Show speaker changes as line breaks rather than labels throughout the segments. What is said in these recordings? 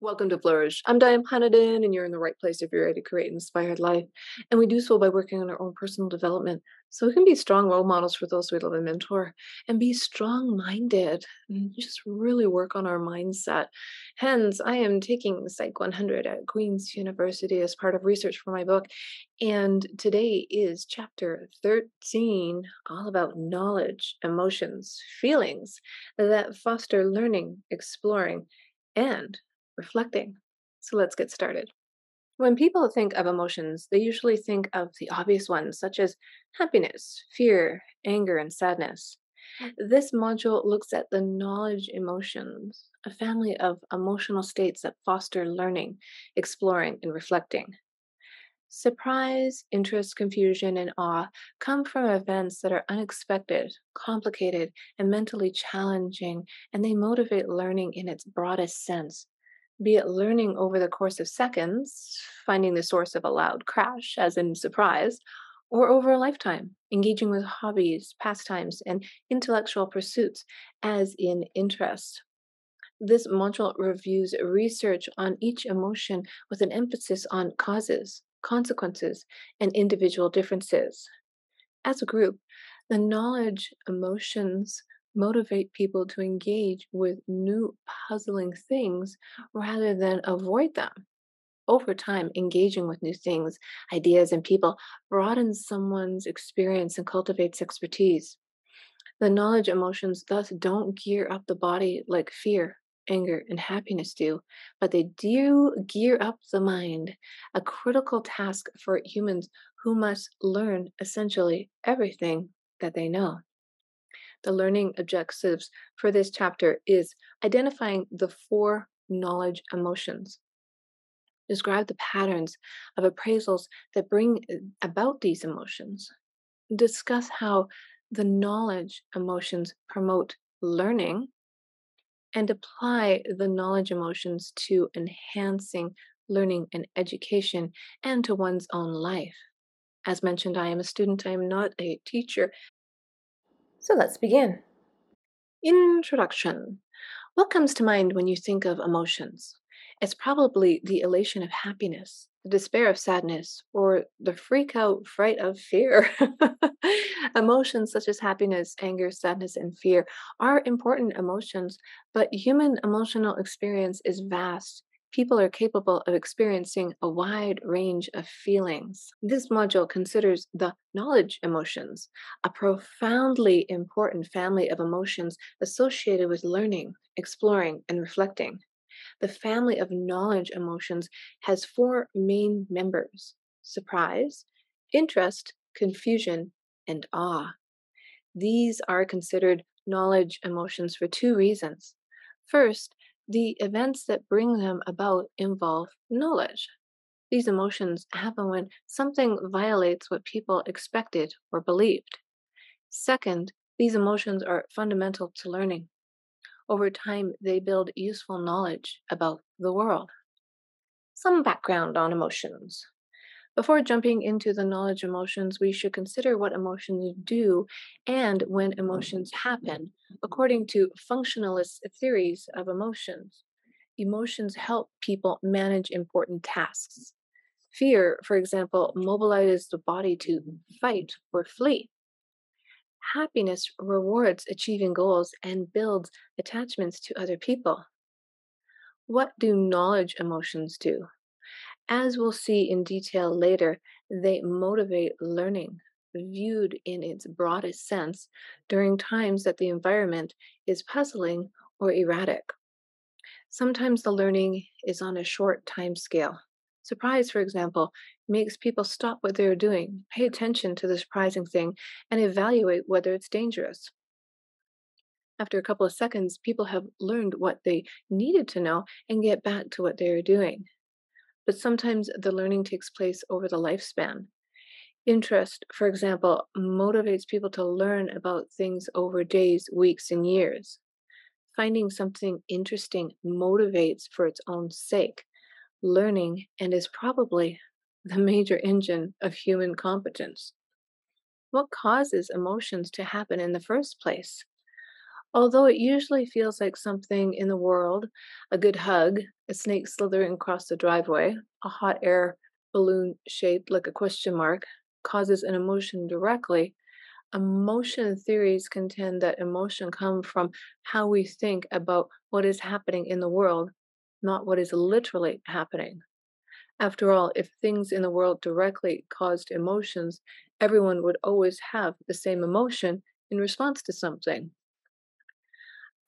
Welcome to Flourish. I'm Diane Planadin, and you're in the right place if you're ready to create an inspired life. And we do so by working on our own personal development so we can be strong role models for those we love and mentor and be strong minded and just really work on our mindset. Hence, I am taking Psych 100 at Queen's University as part of research for my book. And today is chapter 13, all about knowledge, emotions, feelings that foster learning, exploring, and reflecting. So let's get started. When people think of emotions, they usually think of the obvious ones, such as happiness, fear, anger, and sadness. Hmm. This module looks at the knowledge emotions, a family of emotional states that foster learning, exploring, and reflecting. Surprise, interest, confusion, and awe come from events that are unexpected, complicated, and mentally challenging, and they motivate learning in its broadest sense be it learning over the course of seconds, finding the source of a loud crash, as in surprise, or over a lifetime, engaging with hobbies, pastimes, and intellectual pursuits, as in interest. This module reviews research on each emotion with an emphasis on causes, consequences, and individual differences. As a group, the knowledge, emotions, motivate people to engage with new puzzling things rather than avoid them. Over time, engaging with new things, ideas, and people broadens someone's experience and cultivates expertise. The knowledge emotions thus don't gear up the body like fear, anger, and happiness do, but they do gear up the mind, a critical task for humans who must learn essentially everything that they know the learning objectives for this chapter is identifying the four knowledge emotions. Describe the patterns of appraisals that bring uh, about these emotions. Discuss how the knowledge emotions promote learning and apply the knowledge emotions to enhancing learning and education and to one's own life. As mentioned, I am a student, I am not a teacher, so let's begin. Introduction. What comes to mind when you think of emotions? It's probably the elation of happiness, the despair of sadness, or the freak out fright of fear. emotions such as happiness, anger, sadness, and fear are important emotions, but human emotional experience is vast people are capable of experiencing a wide range of feelings. This module considers the knowledge emotions, a profoundly important family of emotions associated with learning, exploring, and reflecting. The family of knowledge emotions has four main members surprise, interest, confusion, and awe. These are considered knowledge emotions for two reasons. First, the events that bring them about involve knowledge. These emotions happen when something violates what people expected or believed. Second, these emotions are fundamental to learning. Over time, they build useful knowledge about the world. Some background on emotions. Before jumping into the knowledge emotions, we should consider what emotions do and when emotions happen, according to functionalist theories of emotions. Emotions help people manage important tasks. Fear, for example, mobilizes the body to fight or flee. Happiness rewards achieving goals and builds attachments to other people. What do knowledge emotions do? As we'll see in detail later, they motivate learning, viewed in its broadest sense, during times that the environment is puzzling or erratic. Sometimes the learning is on a short time scale. Surprise, for example, makes people stop what they're doing, pay attention to the surprising thing, and evaluate whether it's dangerous. After a couple of seconds, people have learned what they needed to know and get back to what they are doing but sometimes the learning takes place over the lifespan. Interest, for example, motivates people to learn about things over days, weeks, and years. Finding something interesting motivates for its own sake. Learning and is probably the major engine of human competence. What causes emotions to happen in the first place? Although it usually feels like something in the world, a good hug, a snake slithering across the driveway, a hot air balloon shaped like a question mark, causes an emotion directly, emotion theories contend that emotion comes from how we think about what is happening in the world, not what is literally happening. After all, if things in the world directly caused emotions, everyone would always have the same emotion in response to something.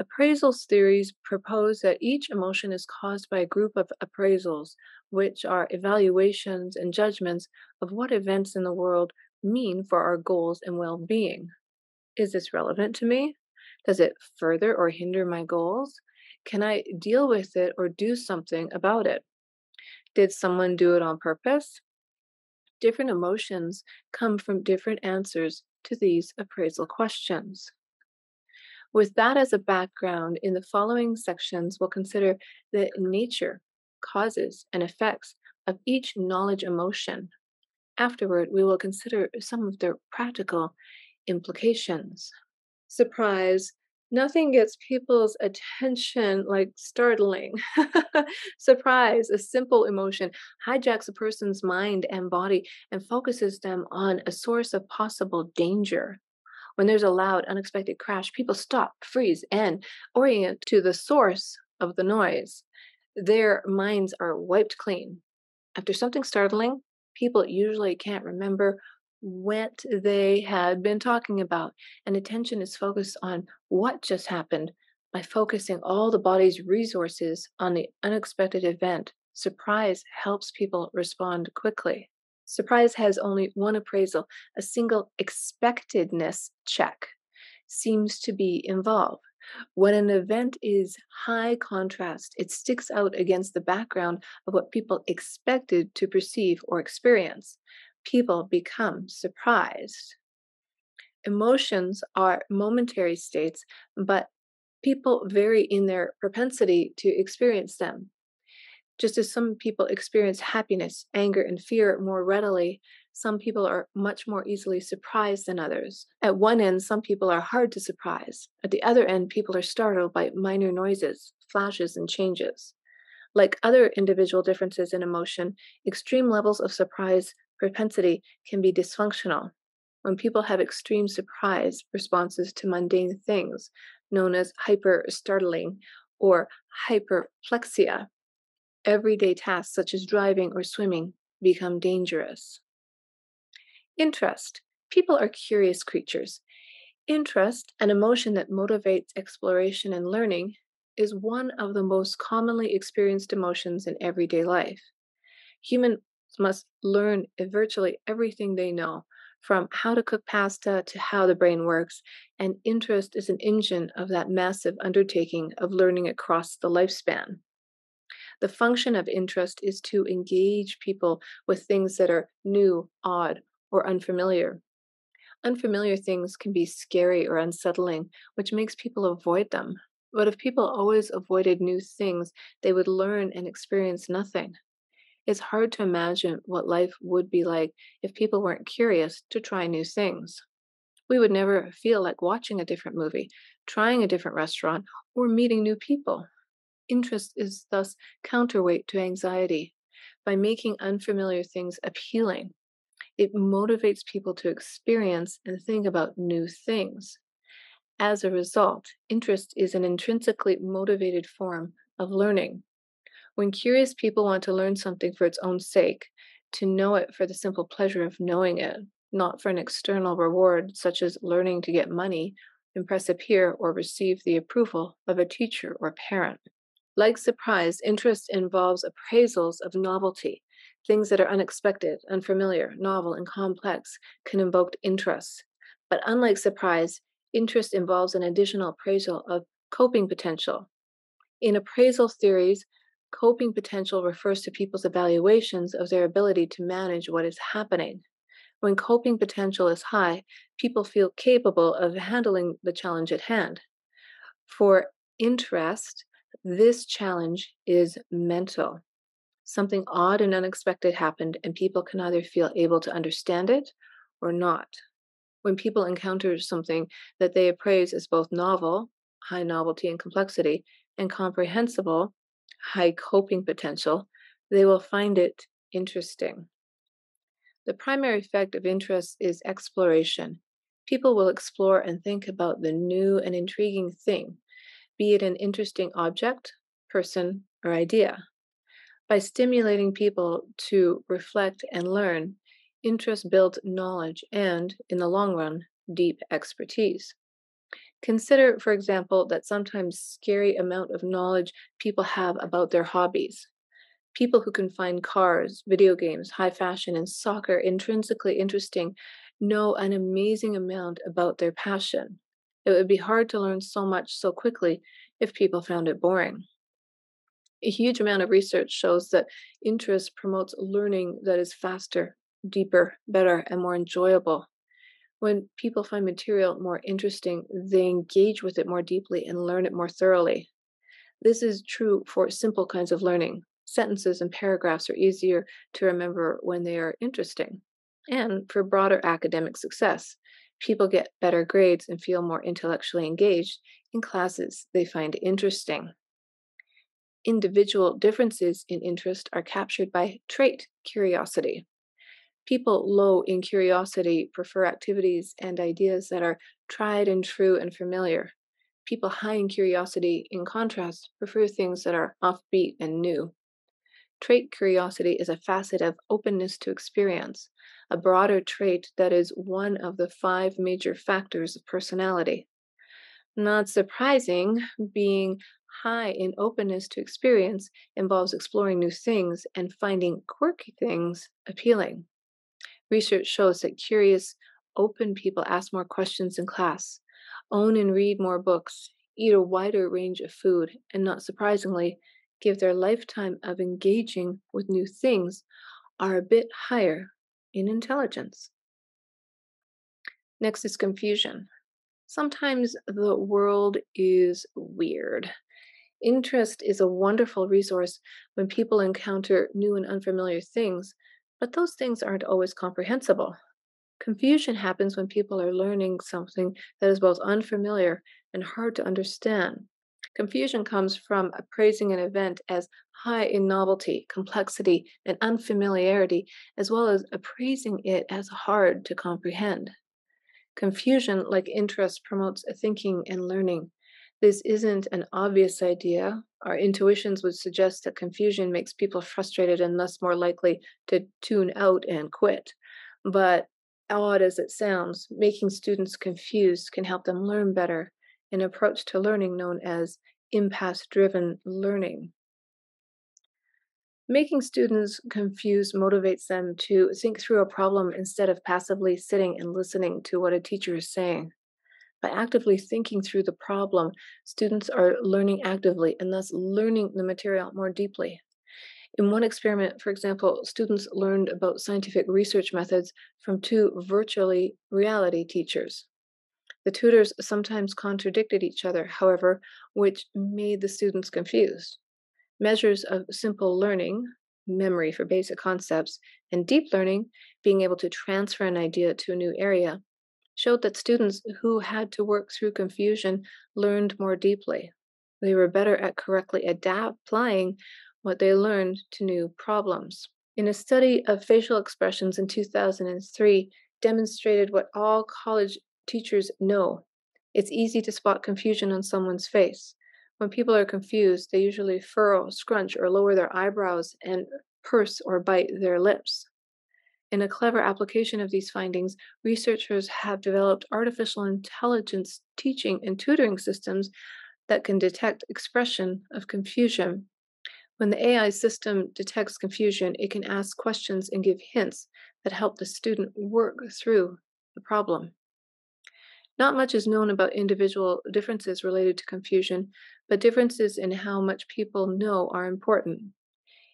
Appraisals theories propose that each emotion is caused by a group of appraisals, which are evaluations and judgments of what events in the world mean for our goals and well being. Is this relevant to me? Does it further or hinder my goals? Can I deal with it or do something about it? Did someone do it on purpose? Different emotions come from different answers to these appraisal questions. With that as a background, in the following sections, we'll consider the nature, causes, and effects of each knowledge emotion. Afterward, we will consider some of their practical implications. Surprise. Nothing gets people's attention like startling. Surprise, a simple emotion, hijacks a person's mind and body and focuses them on a source of possible danger. When there's a loud, unexpected crash, people stop, freeze, and orient to the source of the noise. Their minds are wiped clean. After something startling, people usually can't remember what they had been talking about, and attention is focused on what just happened by focusing all the body's resources on the unexpected event. Surprise helps people respond quickly. Surprise has only one appraisal, a single expectedness check seems to be involved. When an event is high contrast, it sticks out against the background of what people expected to perceive or experience. People become surprised. Emotions are momentary states, but people vary in their propensity to experience them. Just as some people experience happiness, anger, and fear more readily, some people are much more easily surprised than others. At one end, some people are hard to surprise. At the other end, people are startled by minor noises, flashes, and changes. Like other individual differences in emotion, extreme levels of surprise propensity can be dysfunctional. When people have extreme surprise responses to mundane things, known as hyper startling or hyperekplexia, everyday tasks such as driving or swimming become dangerous. Interest. People are curious creatures. Interest, an emotion that motivates exploration and learning, is one of the most commonly experienced emotions in everyday life. Humans must learn virtually everything they know, from how to cook pasta to how the brain works, and interest is an engine of that massive undertaking of learning across the lifespan. The function of interest is to engage people with things that are new, odd, or unfamiliar. Unfamiliar things can be scary or unsettling, which makes people avoid them. But if people always avoided new things, they would learn and experience nothing. It's hard to imagine what life would be like if people weren't curious to try new things. We would never feel like watching a different movie, trying a different restaurant, or meeting new people. Interest is thus counterweight to anxiety. By making unfamiliar things appealing, it motivates people to experience and think about new things. As a result, interest is an intrinsically motivated form of learning. When curious people want to learn something for its own sake, to know it for the simple pleasure of knowing it, not for an external reward such as learning to get money, impress a peer, or receive the approval of a teacher or parent. Like surprise, interest involves appraisals of novelty. Things that are unexpected, unfamiliar, novel, and complex can invoke interest. But unlike surprise, interest involves an additional appraisal of coping potential. In appraisal theories, coping potential refers to people's evaluations of their ability to manage what is happening. When coping potential is high, people feel capable of handling the challenge at hand. For interest, this challenge is mental. Something odd and unexpected happened, and people can either feel able to understand it or not. When people encounter something that they appraise as both novel high novelty and complexity, and comprehensible, high coping potential, they will find it interesting. The primary effect of interest is exploration. People will explore and think about the new and intriguing thing, be it an interesting object, person, or idea. By stimulating people to reflect and learn, interest builds knowledge and, in the long run, deep expertise. Consider, for example, that sometimes scary amount of knowledge people have about their hobbies. People who can find cars, video games, high fashion, and soccer intrinsically interesting know an amazing amount about their passion. It would be hard to learn so much so quickly if people found it boring. A huge amount of research shows that interest promotes learning that is faster, deeper, better, and more enjoyable. When people find material more interesting, they engage with it more deeply and learn it more thoroughly. This is true for simple kinds of learning. Sentences and paragraphs are easier to remember when they are interesting. And for broader academic success, people get better grades and feel more intellectually engaged in classes they find interesting. Individual differences in interest are captured by trait curiosity. People low in curiosity prefer activities and ideas that are tried and true and familiar. People high in curiosity, in contrast, prefer things that are offbeat and new. Trait curiosity is a facet of openness to experience, a broader trait that is one of the five major factors of personality. Not surprising, being high in openness to experience involves exploring new things and finding quirky things appealing. Research shows that curious, open people ask more questions in class, own and read more books, eat a wider range of food, and not surprisingly, give their lifetime of engaging with new things are a bit higher in intelligence. Next is confusion. Sometimes the world is weird. Interest is a wonderful resource when people encounter new and unfamiliar things, but those things aren't always comprehensible. Confusion happens when people are learning something that is both unfamiliar and hard to understand. Confusion comes from appraising an event as high in novelty, complexity, and unfamiliarity, as well as appraising it as hard to comprehend. Confusion, like interest, promotes thinking and learning. This isn't an obvious idea. Our intuitions would suggest that confusion makes people frustrated and thus more likely to tune out and quit. But odd as it sounds, making students confused can help them learn better, an approach to learning known as impasse driven learning. Making students confused motivates them to think through a problem instead of passively sitting and listening to what a teacher is saying. By actively thinking through the problem, students are learning actively and thus learning the material more deeply. In one experiment, for example, students learned about scientific research methods from two virtually reality teachers. The tutors sometimes contradicted each other, however, which made the students confused. Measures of simple learning, memory for basic concepts, and deep learning, being able to transfer an idea to a new area, showed that students who had to work through confusion learned more deeply. They were better at correctly applying what they learned to new problems. In a study of facial expressions in 2003, demonstrated what all college teachers know. It's easy to spot confusion on someone's face. When people are confused, they usually furrow, scrunch, or lower their eyebrows and purse or bite their lips. In a clever application of these findings, researchers have developed artificial intelligence teaching and tutoring systems that can detect expression of confusion. When the AI system detects confusion, it can ask questions and give hints that help the student work through the problem. Not much is known about individual differences related to confusion, but differences in how much people know are important.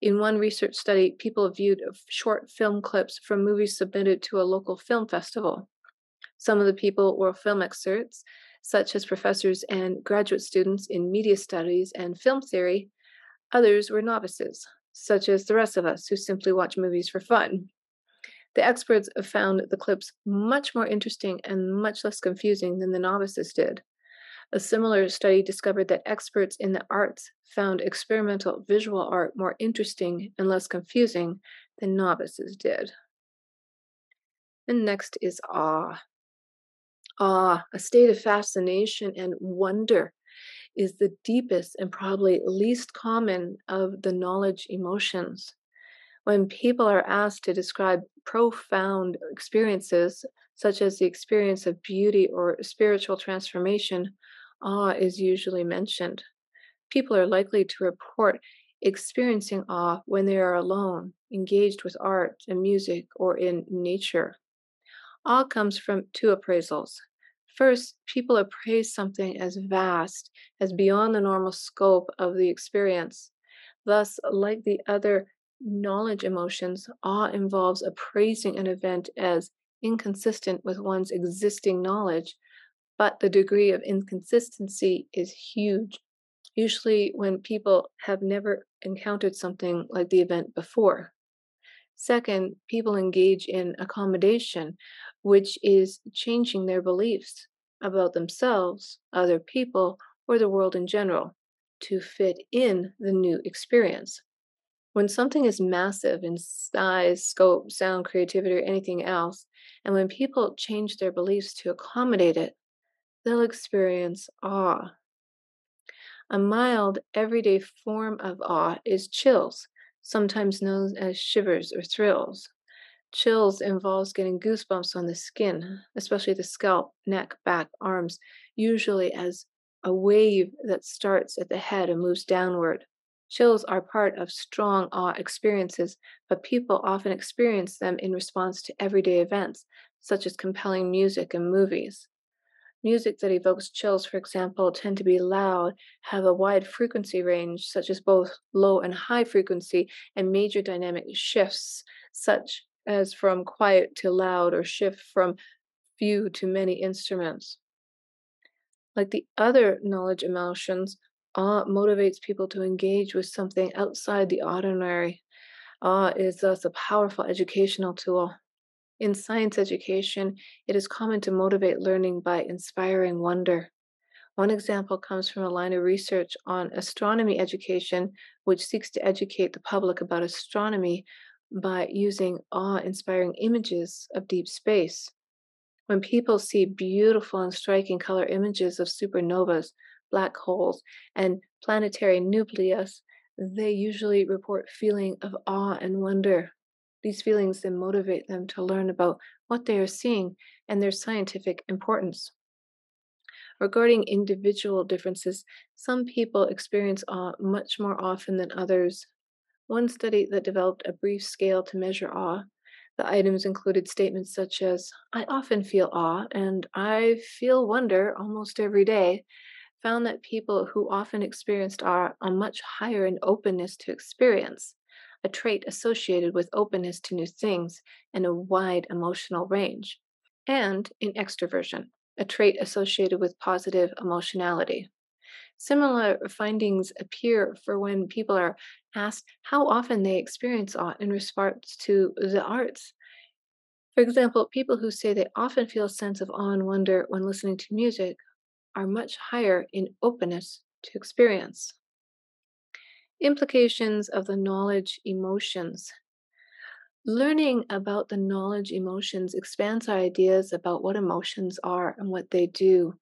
In one research study, people viewed short film clips from movies submitted to a local film festival. Some of the people were film experts, such as professors and graduate students in media studies and film theory. Others were novices, such as the rest of us who simply watch movies for fun. The experts found the clips much more interesting and much less confusing than the novices did. A similar study discovered that experts in the arts found experimental visual art more interesting and less confusing than novices did. And next is awe. Awe, a state of fascination and wonder, is the deepest and probably least common of the knowledge emotions. When people are asked to describe profound experiences, such as the experience of beauty or spiritual transformation, awe is usually mentioned. People are likely to report experiencing awe when they are alone, engaged with art and music, or in nature. Awe comes from two appraisals. First, people appraise something as vast, as beyond the normal scope of the experience. Thus, like the other knowledge emotions, awe involves appraising an event as inconsistent with one's existing knowledge but the degree of inconsistency is huge. Usually, when people have never encountered something like the event before. Second, people engage in accommodation, which is changing their beliefs about themselves, other people, or the world in general to fit in the new experience. When something is massive in size, scope, sound, creativity, or anything else, and when people change their beliefs to accommodate it, they'll experience awe. A mild, everyday form of awe is chills, sometimes known as shivers or thrills. Chills involves getting goosebumps on the skin, especially the scalp, neck, back, arms, usually as a wave that starts at the head and moves downward. Chills are part of strong awe experiences, but people often experience them in response to everyday events, such as compelling music and movies. Music that evokes chills, for example, tend to be loud, have a wide frequency range, such as both low and high frequency, and major dynamic shifts, such as from quiet to loud or shift from few to many instruments. Like the other knowledge emotions, awe motivates people to engage with something outside the ordinary. Awe is uh, thus a powerful educational tool. In science education, it is common to motivate learning by inspiring wonder. One example comes from a line of research on astronomy education, which seeks to educate the public about astronomy by using awe inspiring images of deep space. When people see beautiful and striking color images of supernovas, black holes, and planetary nucleus, they usually report feeling of awe and wonder. These feelings then motivate them to learn about what they are seeing and their scientific importance. Regarding individual differences, some people experience awe much more often than others. One study that developed a brief scale to measure awe, the items included statements such as, I often feel awe and I feel wonder almost every day, found that people who often experienced awe are much higher in openness to experience a trait associated with openness to new things and a wide emotional range, and in extroversion, a trait associated with positive emotionality. Similar findings appear for when people are asked how often they experience awe in response to the arts. For example, people who say they often feel a sense of awe and wonder when listening to music are much higher in openness to experience. Implications of the knowledge emotions. Learning about the knowledge emotions expands our ideas about what emotions are and what they do.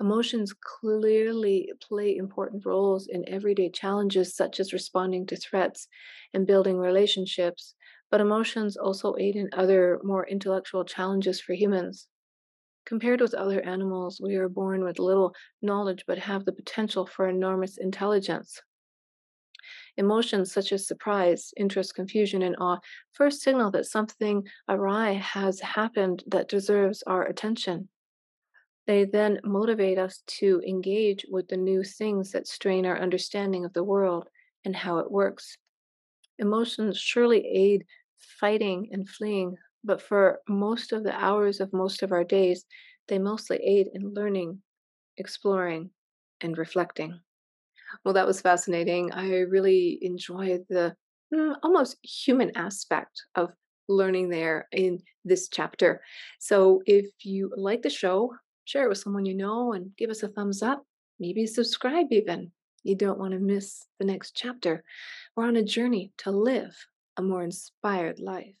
Emotions clearly play important roles in everyday challenges, such as responding to threats and building relationships, but emotions also aid in other more intellectual challenges for humans. Compared with other animals, we are born with little knowledge but have the potential for enormous intelligence. Emotions such as surprise, interest, confusion, and awe first signal that something awry has happened that deserves our attention. They then motivate us to engage with the new things that strain our understanding of the world and how it works. Emotions surely aid fighting and fleeing, but for most of the hours of most of our days, they mostly aid in learning, exploring, and reflecting. Well, that was fascinating. I really enjoyed the mm, almost human aspect of learning there in this chapter. So if you like the show, share it with someone you know and give us a thumbs up. Maybe subscribe even. You don't want to miss the next chapter. We're on a journey to live a more inspired life.